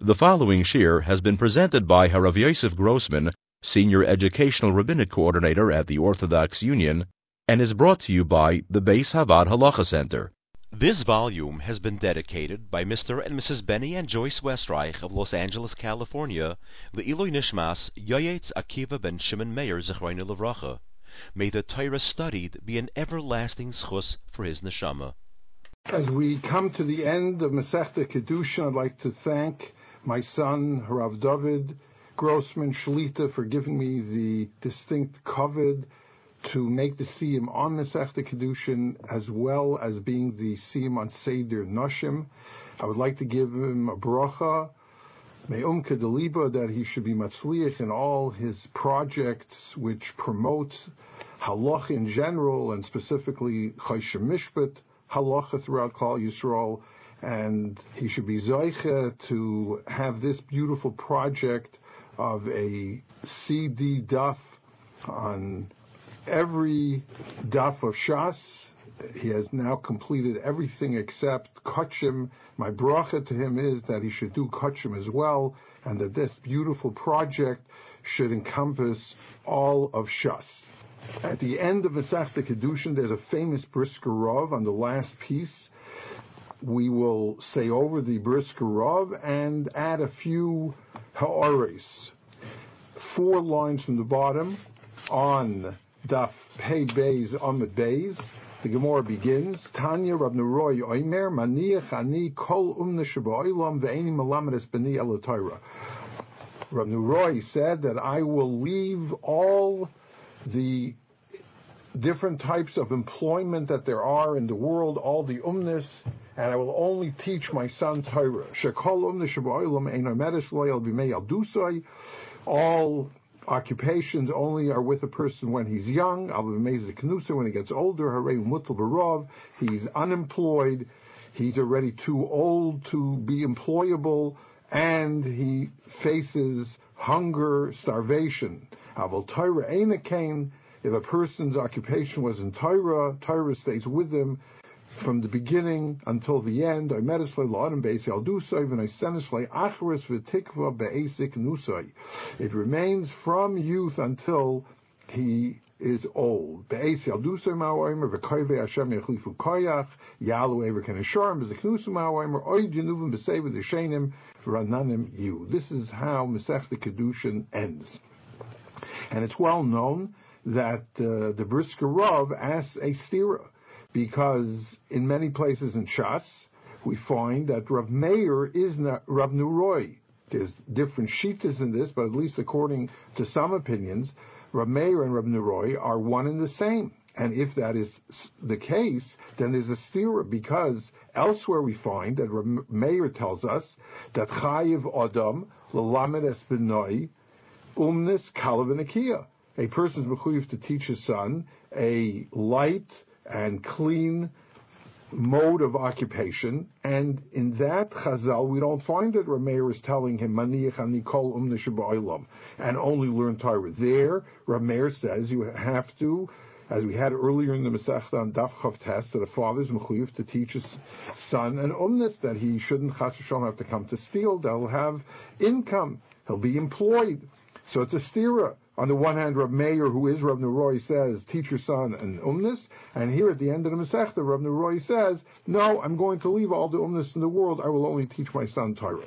The following shir has been presented by Harav Yosef Grossman, Senior Educational Rabbinic Coordinator at the Orthodox Union, and is brought to you by the Beis Havad Halacha Center. This volume has been dedicated by Mr. and Mrs. Benny and Joyce Westreich of Los Angeles, California, the Le'iloi Nishmas Yoyetz Akiva ben Shimon Meir Zechroinu Levracha. May the Torah studied be an everlasting schus for his neshama. As we come to the end of Masechta Kedusha, I'd like to thank my son, Rav David Grossman Shlita, for giving me the distinct covet to make the siyum on Masechta Kedushin as well as being the siyum on Seder Noshim. I would like to give him a bracha, me'umka deliba, that he should be matzliach in all his projects which promote halach in general and specifically Choshen Mishpat halacha throughout Klal Yisrael and he should be Zoiche to have this beautiful project of a CD duff on every duff of Shas. He has now completed everything except Kachim. My bracha to him is that he should do Kachim as well, and that this beautiful project should encompass all of Shas. At the end of Masechta Kedushin, there's a famous Brisker on the last piece we will say over the Brisker Rav and add a few ha'aris. Four lines from the bottom on Daf Pei Beis Amid Beis. The Gemara begins, Tanya Rav Neroy Oimer, Maniach Ani Kol Umna Shabba'ilam Ve'eni Malamadis B'ni Elotira. Rav Neroy said that I will leave all the different types of employment that there are in the world, all the umnis, and I will only teach my son Torah. All occupations only are with a person when he's young. When he gets older, he's unemployed. He's already too old to be employable, and he faces hunger, starvation. If a person's occupation was in Torah, Torah stays with him from the beginning until the end. It remains from youth until he is old. This is how Masechta Kedushin ends. And it's well known that uh, the Brisker Rav asks a stira, because in many places in Shas, we find that Rav Meir is Rav Nuroi. There's different shitas in this, but at least according to some opinions, Rav Meir and Rav Nuroi are one and the same. And if that is the case, then there's a stira because elsewhere we find that Rav Meir tells us that Chayiv Adam Lalamed Espinoi Umnis Kalavinikia a person is mechuyev to teach his son a light and clean mode of occupation, and in that Chazal we don't find that Rameir is telling him um and only learn Torah. There, Rameir says you have to, as we had earlier in the Masechta on Daf test, that a father is mechuyev to teach his son an umnis that he shouldn't chas have to come to steal. They'll have income. He'll be employed. So it's a stira. On the one hand, Rav Meir, who is Rav Neroi, says, teach your son an umnis. And here at the end of the Masechta, Rav Neroi says, no, I'm going to leave all the umnis in the world. I will only teach my son Torah.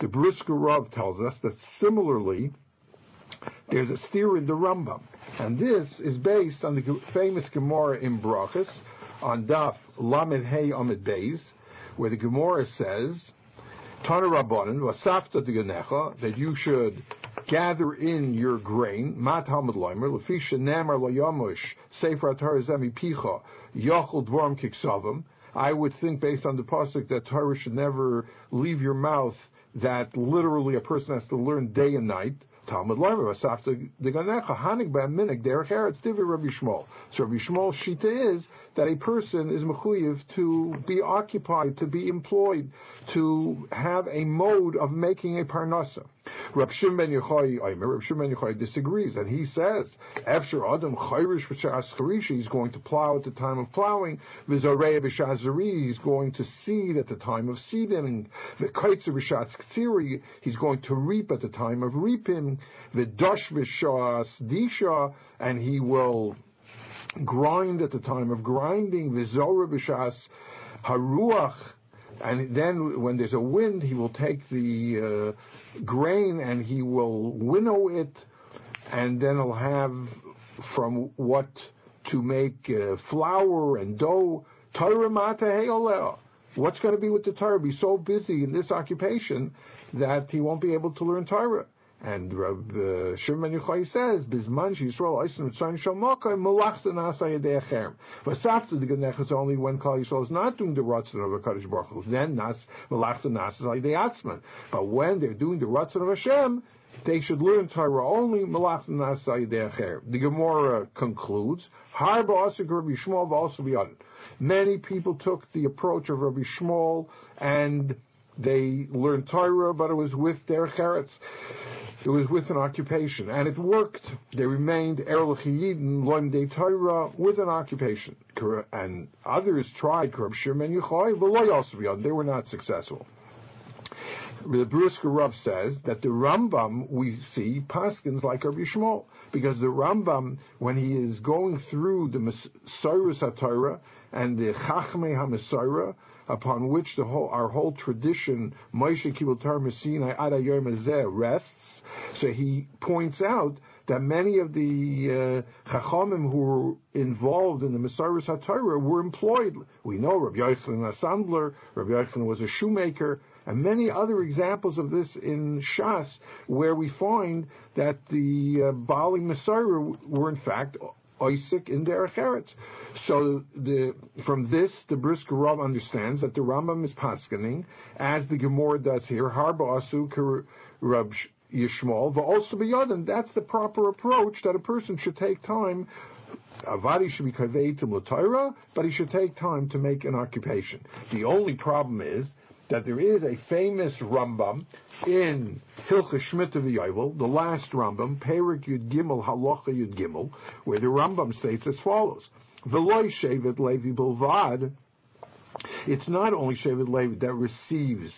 The Brisker Rav tells us that similarly, there's a steer in the Rambam. And this is based on the famous Gemara in Brachas, on Daf Lamed Hey Amid Beis, where the Gemara says, Tana Rabbanan, Vasafta Genecha, that you should gather in your grain, hamad loimer, lefisha namar loyamush, sefer picha, kiksavim. I would think, based on the pasuk, that Torah should never leave your mouth. That literally a person has to learn day and night. Talmud Leimer, Asafta Deganecha, Hanig Minik, Derech Eretz, Divi Rabbi Yishmael. So Rabbi Yishmael's shita is that a person is mechuyev to be occupied, to be employed, to have a mode of making a parnasa. Rab Shimon ben Yochai, I remember Rab Shimon ben Yochai disagrees, and he says, "After Adam chayrish v'shas charishi, he's going to plow at the time of plowing. V'zorei b'shas he's going to seed at the time of seeding. V'kaitzer b'shas ktsiri, he's going to reap at the time of reaping. V'dosh b'shas disha, and he will grind at the time of grinding. V'zorah b'shas haruach." and then when there's a wind, he will take the uh, grain and he will winnow it, and then he'll have from what to make uh, flour and dough. What's going to be with the Torah? Be so busy in this occupation that he won't be able to learn Torah. And Rav uh, Shimon Yochai says, "Bizman Yisrael Eisen Tzon Shalmaka Malachta Nasa Yedei Acherem." Vasafta the Genech is only when Klal Yisrael is not doing the Ratzon of Hakadosh Baruch Hu. Then Nas Malachta Nasa Yedei Atzman. But when they're doing the Ratzon of Hashem, they should learn Torah only Malachta Nasa Yedei. The Gemara concludes, Harba Asik Rabbi Yishmael beyond. Many people took the approach of Rabbi Yishmael and they learned Torah, but it was with their cheretz. It was with an occupation, and it worked. They remained Erlich Yidin, Loim De Torah, with an occupation. And others tried Kerb Shirmen Yuchoi, they were not successful. The Brisker Rav says that the Rambam we see paskins like Rabbi Yishmael because the Rambam when he is going through the Mesorah Torah and the Chachmei HaMesorah upon which the whole, our whole tradition, Moshe Kibbutz Sinai Ada rests. So he points out that many of the uh, Chachamim who were involved in the Mesorah HaTorah were employed. We know Rabbi Yochanan HaSandlar, Rabbi Yochanan was a shoemaker, and many other examples of this in Shas, where we find that the uh, Bali Mesorah were in fact Isaac in Derech Eretz. So the, from this, the Brisker Rav understands that the Rambam is paskening, as the Gemara does here, Harba Asu Rab Yishmael, but also beyond, that's the proper approach that a person should take time Avadi should be conveyed to Mutayra, but he should take time to make an occupation. The only problem is that there is a famous Rambam in Hilchah Shmita V'Yovel, the last Rambam, Perik Yud Gimel Halacha Yud Gimel, where the Rambam states as follows: V'loy Shevet Levi Bilvad. It's not only Shevet Levi that receives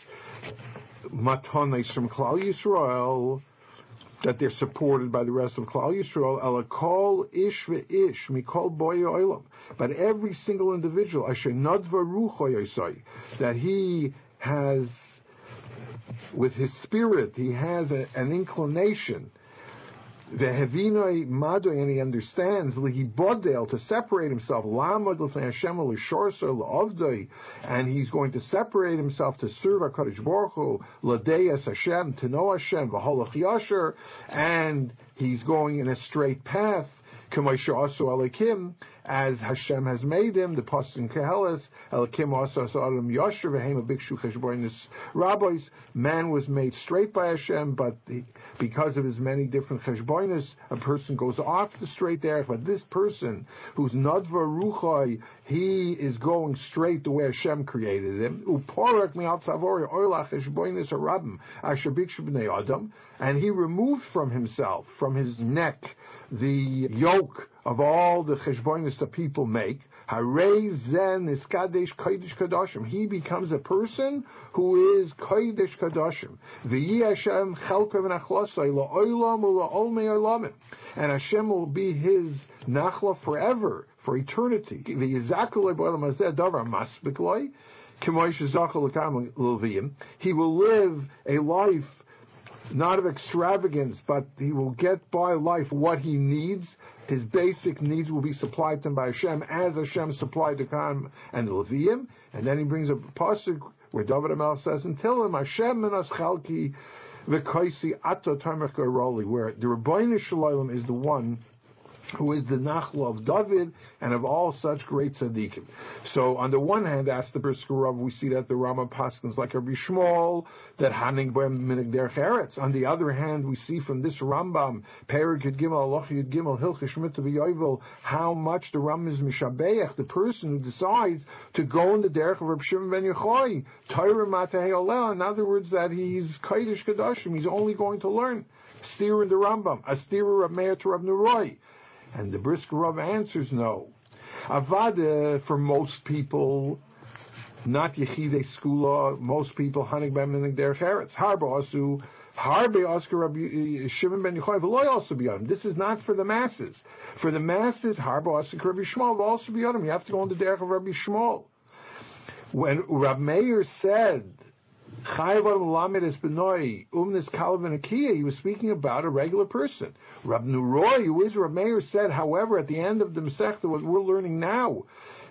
matones from Klal Yisrael, that they're supported by the rest of Klal Yisrael. Alakol ish ve'ish mikol boy oilam. But every single individual, asher nadva rucho that he has, with his spirit, he has a, an inclination. The Hevinoi Madoi, and he understands Lihi Bodel to separate himself, Lamad Hashem Avdoi, and he's going to separate himself to serve HaKadosh Baruch Hu, Ladeas Hashem, to know Hashem, V'holach Yasher, and he's going in a straight path, Alekim, as Hashem has made him, the Pasuk in Kehelis, Elakim also Adam Yosher Vehema Bikshu Cheshbonis rabbis. Man was made straight by Hashem, but the, because of his many different Cheshbonis, a person goes off the straight there. But this person who's Nadva Ruchai, he is going straight the way Hashem created him. Uporak Miat Savori Oilach Cheshbonis Arabim Asher Bikshu Bnei Adam, and he removed from himself, from his neck, the yoke of all the cheshbonis that people make. Harei zen is kadesh kodesh kadoshim. He becomes a person who is kodesh kadoshim. V'yi Hashem chelkav nachlosay la'olam u'la'olmei olamim. And Hashem will be his nachla forever, for eternity. V'yizakulei b'olam hazeh davar masbikloi. He will live a life not of extravagance, but he will get by life what he needs. His basic needs will be supplied to him by Hashem, as Hashem supplied to Khan and the Levium. And then he brings a pasuk where David Amal says, "Until him Hashem minas chalki v'kaisi ato roli," where the Ribono Shel Olam is the one who is the Nachla of David and of all such great tzaddikim. So on the one hand, asked the Brisker Rav, we see that the Rama Paskins like Rabbi Yishmael, that Haning Bem Minig Der. On the other hand, we see from this Rambam, Perik Yud Gimel, Allah Yud Gimel, V'Yovel, how much the Rambam is Mishabeach, the person who decides to go in the derech of Rabbi Shimon Ben Matahei in other words, that he's Kaidish Kadashim, he's only going to learn. Steer in the Rambam, a steer of Meir to Rav Nuroi. And the Brisker Rav answers no. Avada, for most people, not Yechidei Segulah, most people, Hanig Ben Minig Der Cheretz. Harba Asu, Harbe Oscar Rabbi uh, Shimon Ben Yochai, Veloy also be on This is not for the masses. For the masses, Harba Oscar Rabbi Yishmael will also be on. You have to go on the derech of Rabbi Yishmael. When Rab Meir said, he was speaking about a regular person. Rab Nuroi, who is Rab Meir, said, however, at the end of the Masechta, what we're learning now,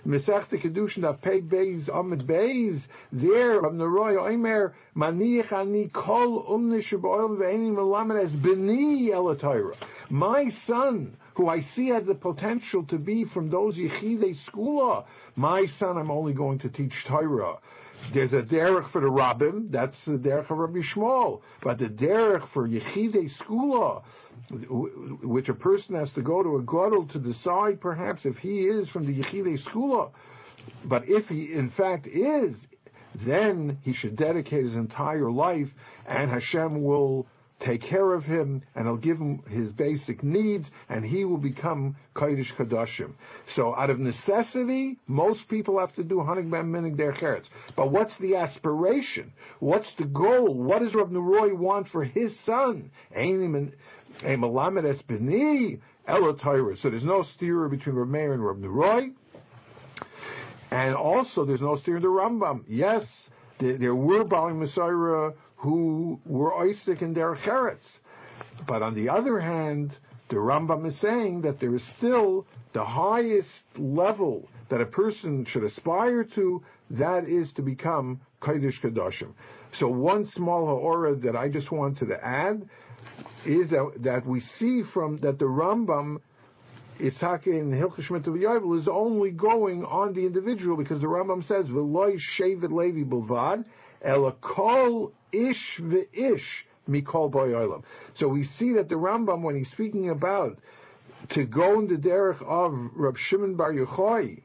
Masechta Kedushin of Peg Beis Amid Beis, there, Rab Nuroi, Oimer, Maniach Ani Kol Umne Shaboil Ve'enim Melamed as Beni Elatayra. My son, who I see has the potential to be from those Yechidei Segulah, my son, I'm only going to teach Torah. There's a derech for the rabbin, that's the derech of Rabbi Yishmael. But the derech for Yechidei Segulah, which a person has to go to a gadol to decide perhaps if he is from the Yechidei Segulah. But if he in fact is, then he should dedicate his entire life and Hashem will take care of him, and he'll give him his basic needs, and he will become Kodesh Kadashim. So out of necessity, most people have to do Hanig Ben Minig Der Cheretz. But what's the aspiration? What's the goal? What does Rav Neroi want for his son? So there's no steer between Rav Meir and Rav Neroi. And also, there's no steer in the Rambam. Yes, there, there were Bali Messiah who were Isaac and their Cheretz. But on the other hand, the Rambam is saying that there is still the highest level that a person should aspire to, that is to become Kodesh Kedoshim. So one small aura that I just wanted to add is that, that we see from that the Rambam talking in Hilchah Shmita is only going on the individual because the Rambam says, V'loy shevet levi bilvad, Elakol ish ve'ish mikol boyolam. So we see that the Rambam, when he's speaking about to go in the derech of Rab Shimon Bar Yochai,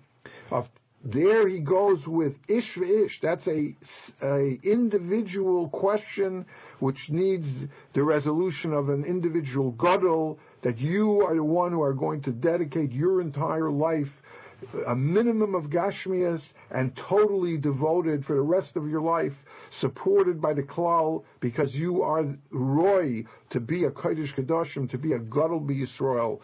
of there he goes with ish ve'ish. That's a, a individual question which needs the resolution of an individual gadol. That you are the one who are going to dedicate your entire life a minimum of gashmias and totally devoted for the rest of your life, supported by the klal, because you are roy to be a kodesh kedoshim, to be a gadol Yisrael.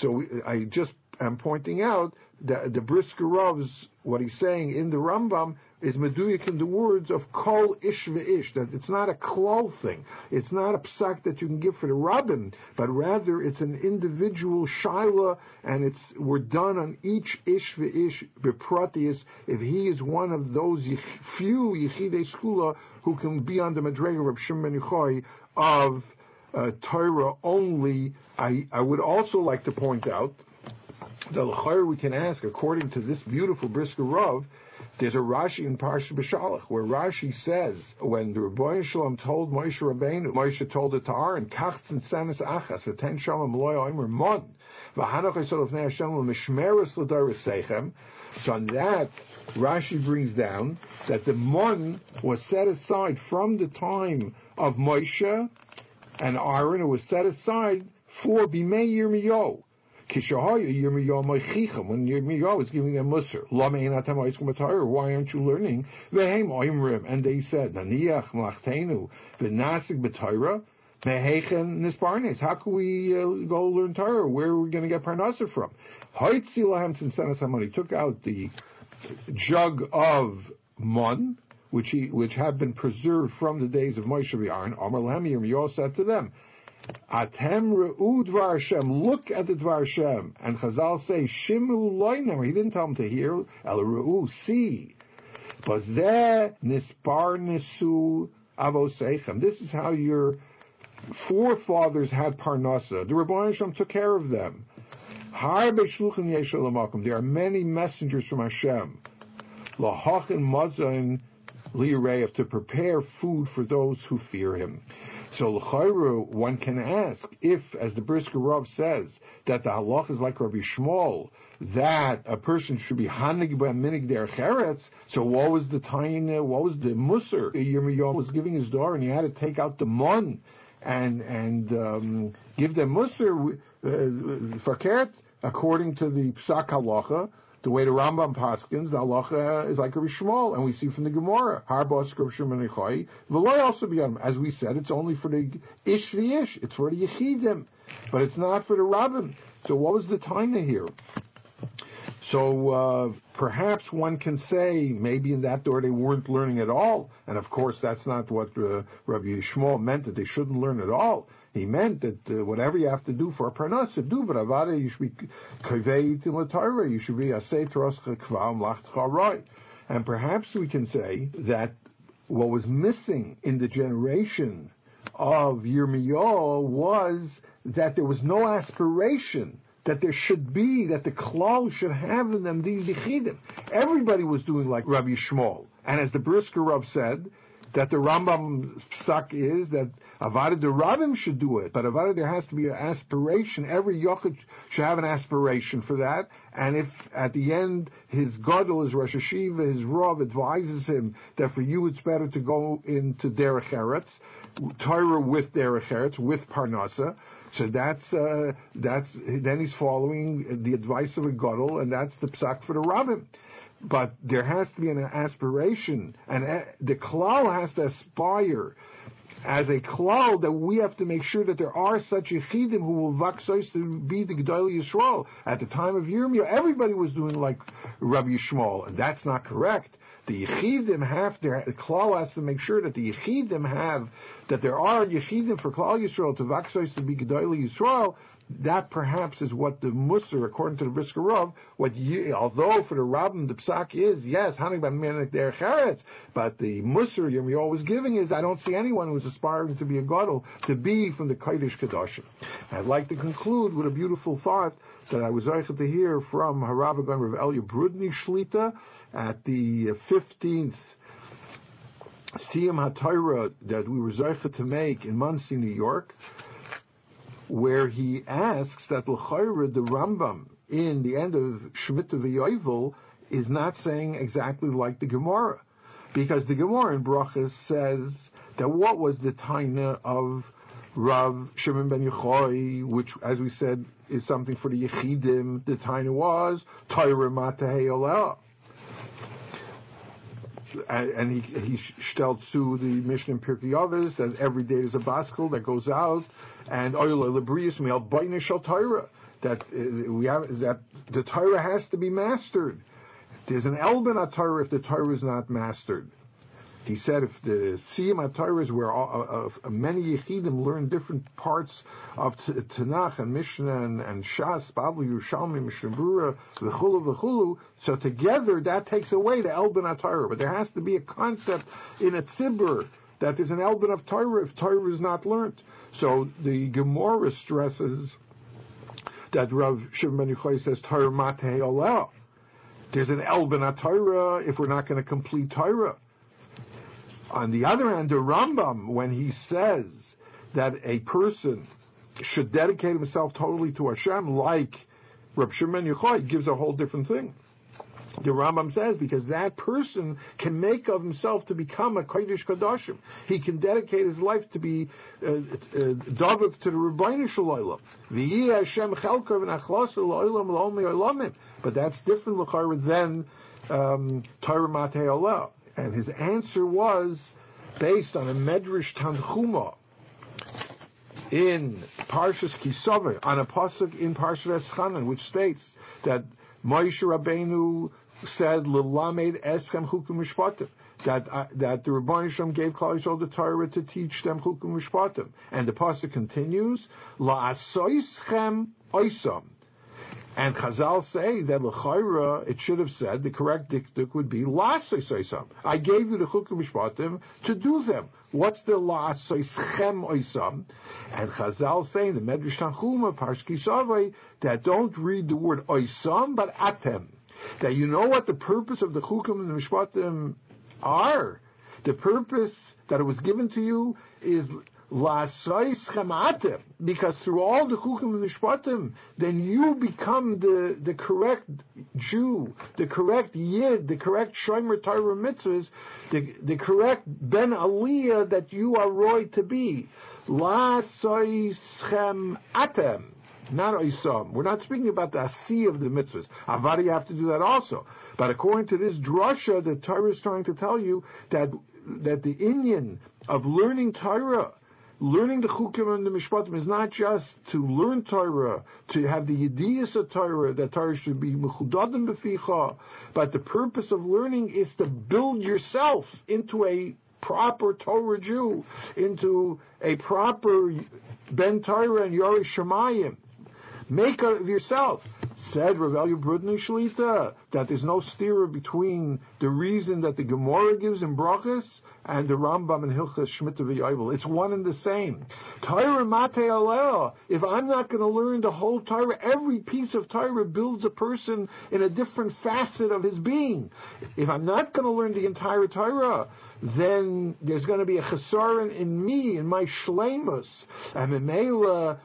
So I just am pointing out that the Brisker Rav's, what he's saying in the Rambam is meduyik in the words of kol ish ve'ish, that it's not a klal thing. It's not a psak that you can give for the rabbin, but rather it's an individual shaila, and it's we're done on each ish ve'ish bepratius if he is one of those few yichidei segulah who can be on the madrega of Shimon Yochai of uh, Torah only. I, I would also like to point out the l'chayr we can ask, according to this beautiful brisker Rav, there's a Rashi in Parsha B'Shalach where Rashi says when the Ribono Shel Olam told Moshe Rabbeinu, Moshe told it to Aaron, Kach Sanis Achas, Aten Shalom Loy Oimer Mon, V'Hanoch Yisrael Fnei Hashem L'Mishmeres L'Doris Seichem. So on that, Rashi brings down that the Mon was set aside from the time of Moshe and Aaron. It was set aside for Bimei Yirmiyahu. When Yirmiyahu is giving them Musar. Why aren't you learning? And they said, Naniach Mehechen. How can we uh, go learn Torah? Where are we going to get Parnasa from? Hoitzi Lahem Sinsenas He took out the jug of Mun, which he, which had been preserved from the days of Moshe Aaron. Amar Lahem Yirmiyahu said to them, Atem re'u dvar Hashem. Look at the dvar Hashem. And Chazal say, Shimu loinem. He didn't tell him to hear. El re'u, see. Bazeh nispar nisu avoseichem. This is how your forefathers had parnasa. The Rebbe Hashem took care of them. There are many messengers from Hashem. Lahachin mazon lirev to prepare food for those who fear Him. So l'chayru, one can ask if, as the Brisker Rav says, that the halach is like Rabbi Yishmael, that a person should be hanig minig der cheretz. So what was the time? What was the musar? Yirmiyah was giving his door, and he had to take out the mon and and um, give them musar uh, for keret according to the psak halacha. The way the Rambam paskins, the halacha is like a Rishmal, and we see from the Gemara, Harba scripture manichai, v'loy also beyond. As we said, it's only for the ish v'ish, it's for the yechidim, but it's not for the rabbin. So what was the time here? So uh, perhaps one can say maybe in that door they weren't learning at all, and of course that's not what uh, Rabbi Yishmael meant that they shouldn't learn at all. He meant that uh, whatever you have to do for a parnasa, do, but avada you should be kaveit in Torah. You should be asay toroscha kvam And perhaps we can say that what was missing in the generation of Yirmiyahu was that there was no aspiration that there should be, that the klal should have in them these yichidim. Everybody was doing like Rabbi Yishmael. And as the Brisker Rav said, that the Rambam psak is that Avada the Rabbim should do it, but Avada there has to be an aspiration. Every Yochid should have an aspiration for that. And if at the end his Gadol, his Rosh Hashiva, his Rav advises him that for you it's better to go into Derech Eretz, Torah with Derech Eretz, with Parnasa, so that's uh, that's then he's following the advice of a gadol, and that's the psak for the rabbin. But there has to be an aspiration, and uh, the klal has to aspire as a klal that we have to make sure that there are such yichidim who will vaksos to be the Gedol Yisrael. At the time of Yirmiyah, everybody was doing like Rabbi Yishmael, and that's not correct. The Yechidim have to, the Klal has to make sure that the Yechidim have, that there are Yechidim for Klal Yisrael to Vaksois to be Gedolei Yisrael, that perhaps is what the Musar, according to the Brisker Rav, what you, although for the Rabbin the Psak is, yes, Hanig Ben Menik Der Cheretz, but the Musar you're always giving is, I don't see anyone who's aspiring to be a Gadol, to be from the Kodesh Kedoshim. I'd like to conclude with a beautiful thought that I was able to hear from Harav Rav Elya Brudny Shlita, at the 15th Siyum HaTorah that we were Zeicha to make in Monsey, New York, where he asks that L'chayra, the Rambam, in the end of Shemitah V'Yovel, is not saying exactly like the Gemara. Because the Gemara in Brachas says that what was the taina of Rav Shimon ben Yochai, which, as we said, is something for the Yechidim. The taina was Torah Matahei and he he stellt to the Mishnah in Pirkei Avos that every day there's a baskel that goes out, and oil lebrius baina shel Torah that uh, we have that the Torah has to be mastered. There's an elben Torah if the Torah is not mastered. He said if the Siyum HaTorah where uh, uh, many Yechidim learn different parts of t- Tanakh and Mishnah and, and Shas, Babel, Yerushalmi, Mishnah Berurah, V'chulu, V'chulu, so together that takes away the Elben Torah. But there has to be a concept in a tzibur that there's an Elben of Torah if Torah is not learned. So the Gemara stresses that Rav Shimon Ben Yochai says Torah Matei Olah. There's an Elben Torah if we're not going to complete Torah. On the other hand, the Rambam, when he says that a person should dedicate himself totally to Hashem, like Reb Shimon Yochai, gives a whole different thing. The Rambam says because that person can make of himself to become a Kodesh Kadoshim. He can dedicate his life to be uh, uh, to the Ribono Shel Olam. Hashem But that's different than um, Torah Matei. And his answer was based on a Medrash Tanchuma in Parshas Kisava, on a pasuk in Parshas Eschanan, which states that Moshe Rabbeinu said, "L'lamed eschem chukim mishpatim." That uh, that the Rebbeinu Shem gave Klal Yisrael the Torah to teach them chukim mishpatim, and the pasuk continues, "La'asoischem oisam." And Chazal say that l'chayra it should have said the correct dikduk would be lasoisam. I gave you the chukim mishpatim to do them. What's the lasoischem oisam? And Chazal saying the Medrash Tanchuma Parshki that don't read the word oisam but atem. That you know what the purpose of the chukim and the mishpatim are. The purpose that it was given to you is because through all the chukim and mishpatim, then you become the, the correct Jew, the correct Yid, the correct Shomer Torah mitzvahs, the, the correct Ben Aliyah that you are roy to be. Lasais chematim. Not Isam. We're not speaking about the Asi of the mitzvahs. Avadi, you have to do that also. But according to this drasha, the Torah is trying to tell you that that the Indian of learning Torah learning the chukim and the mishpatim is not just to learn Torah, to have the yediyas of Torah, that Torah should be mechudadim beficha, but the purpose of learning is to build yourself into a proper Torah Jew, into a proper Ben Torah and Yori Shemayim. Make of yourself. Said Rav Elya Brudny Shlita that there's no stira between the reason that the Gemara gives in Brachas and the Rambam and Hilchas Shmita v'Yovel. It's one and the same. Torah mate aleh. If I'm not going to learn the whole Torah, every piece of Torah builds a person in a different facet of his being. If I'm not going to learn the entire Torah, then there's going to be a chesaron in me, in my shlemus. And Mimela,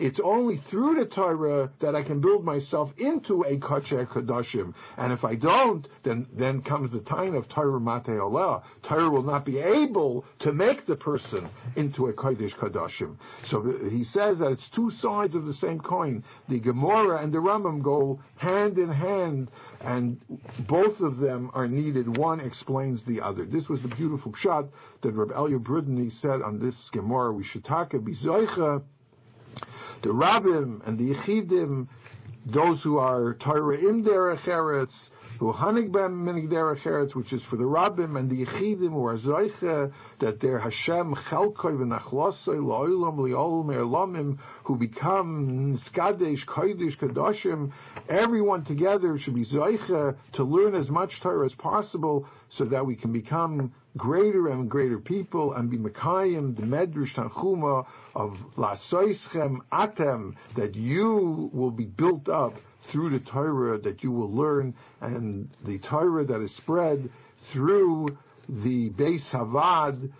it's only through the Torah that I can build myself into a Kodesh Kodashim. And if I don't, then, then comes the time of Torah Mate Allah. Torah will not be able to make the person into a Kodesh Kodashim. So he says that it's two sides of the same coin. The Gemara and the Rambam go hand in hand, and both of them are needed. One explains the other. This was the beautiful shot that Rabbi Elya Brudny said on this Gemara. We should talk about the Rabbim and the Yechidim, those who are Torah im derech eretz, who hanig bem minig derech eretz, which is for the Rabbim and the Yechidim who are Zoiche, that they're Hashem chelkoi v'nachlosoi lo'ilam li'olam e'lamim, who become Skadesh, Kodesh, Kadoshim, everyone together should be Zoiche to learn as much Torah as possible so that we can become greater and greater people and be Mekayim, the Medrash Tanchuma of La Lasoischem Atem, that you will be built up through the Torah that you will learn and the Torah that is spread through the Beis Havad,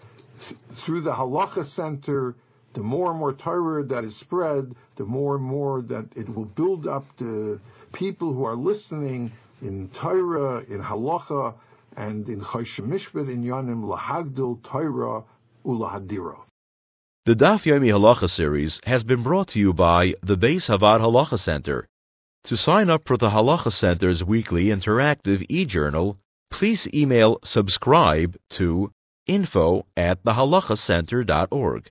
through the Halacha Center, the more and more Torah that is spread, the more and more that it will build up the people who are listening in Torah, in Halacha, and in Mishpat in Torah Ulahadira. The Daf Yomi Halacha series has been brought to you by the Beis Havad Halacha Center. To sign up for the Halacha Center's weekly interactive e-journal, please email subscribe to info at thehalachacenter.org.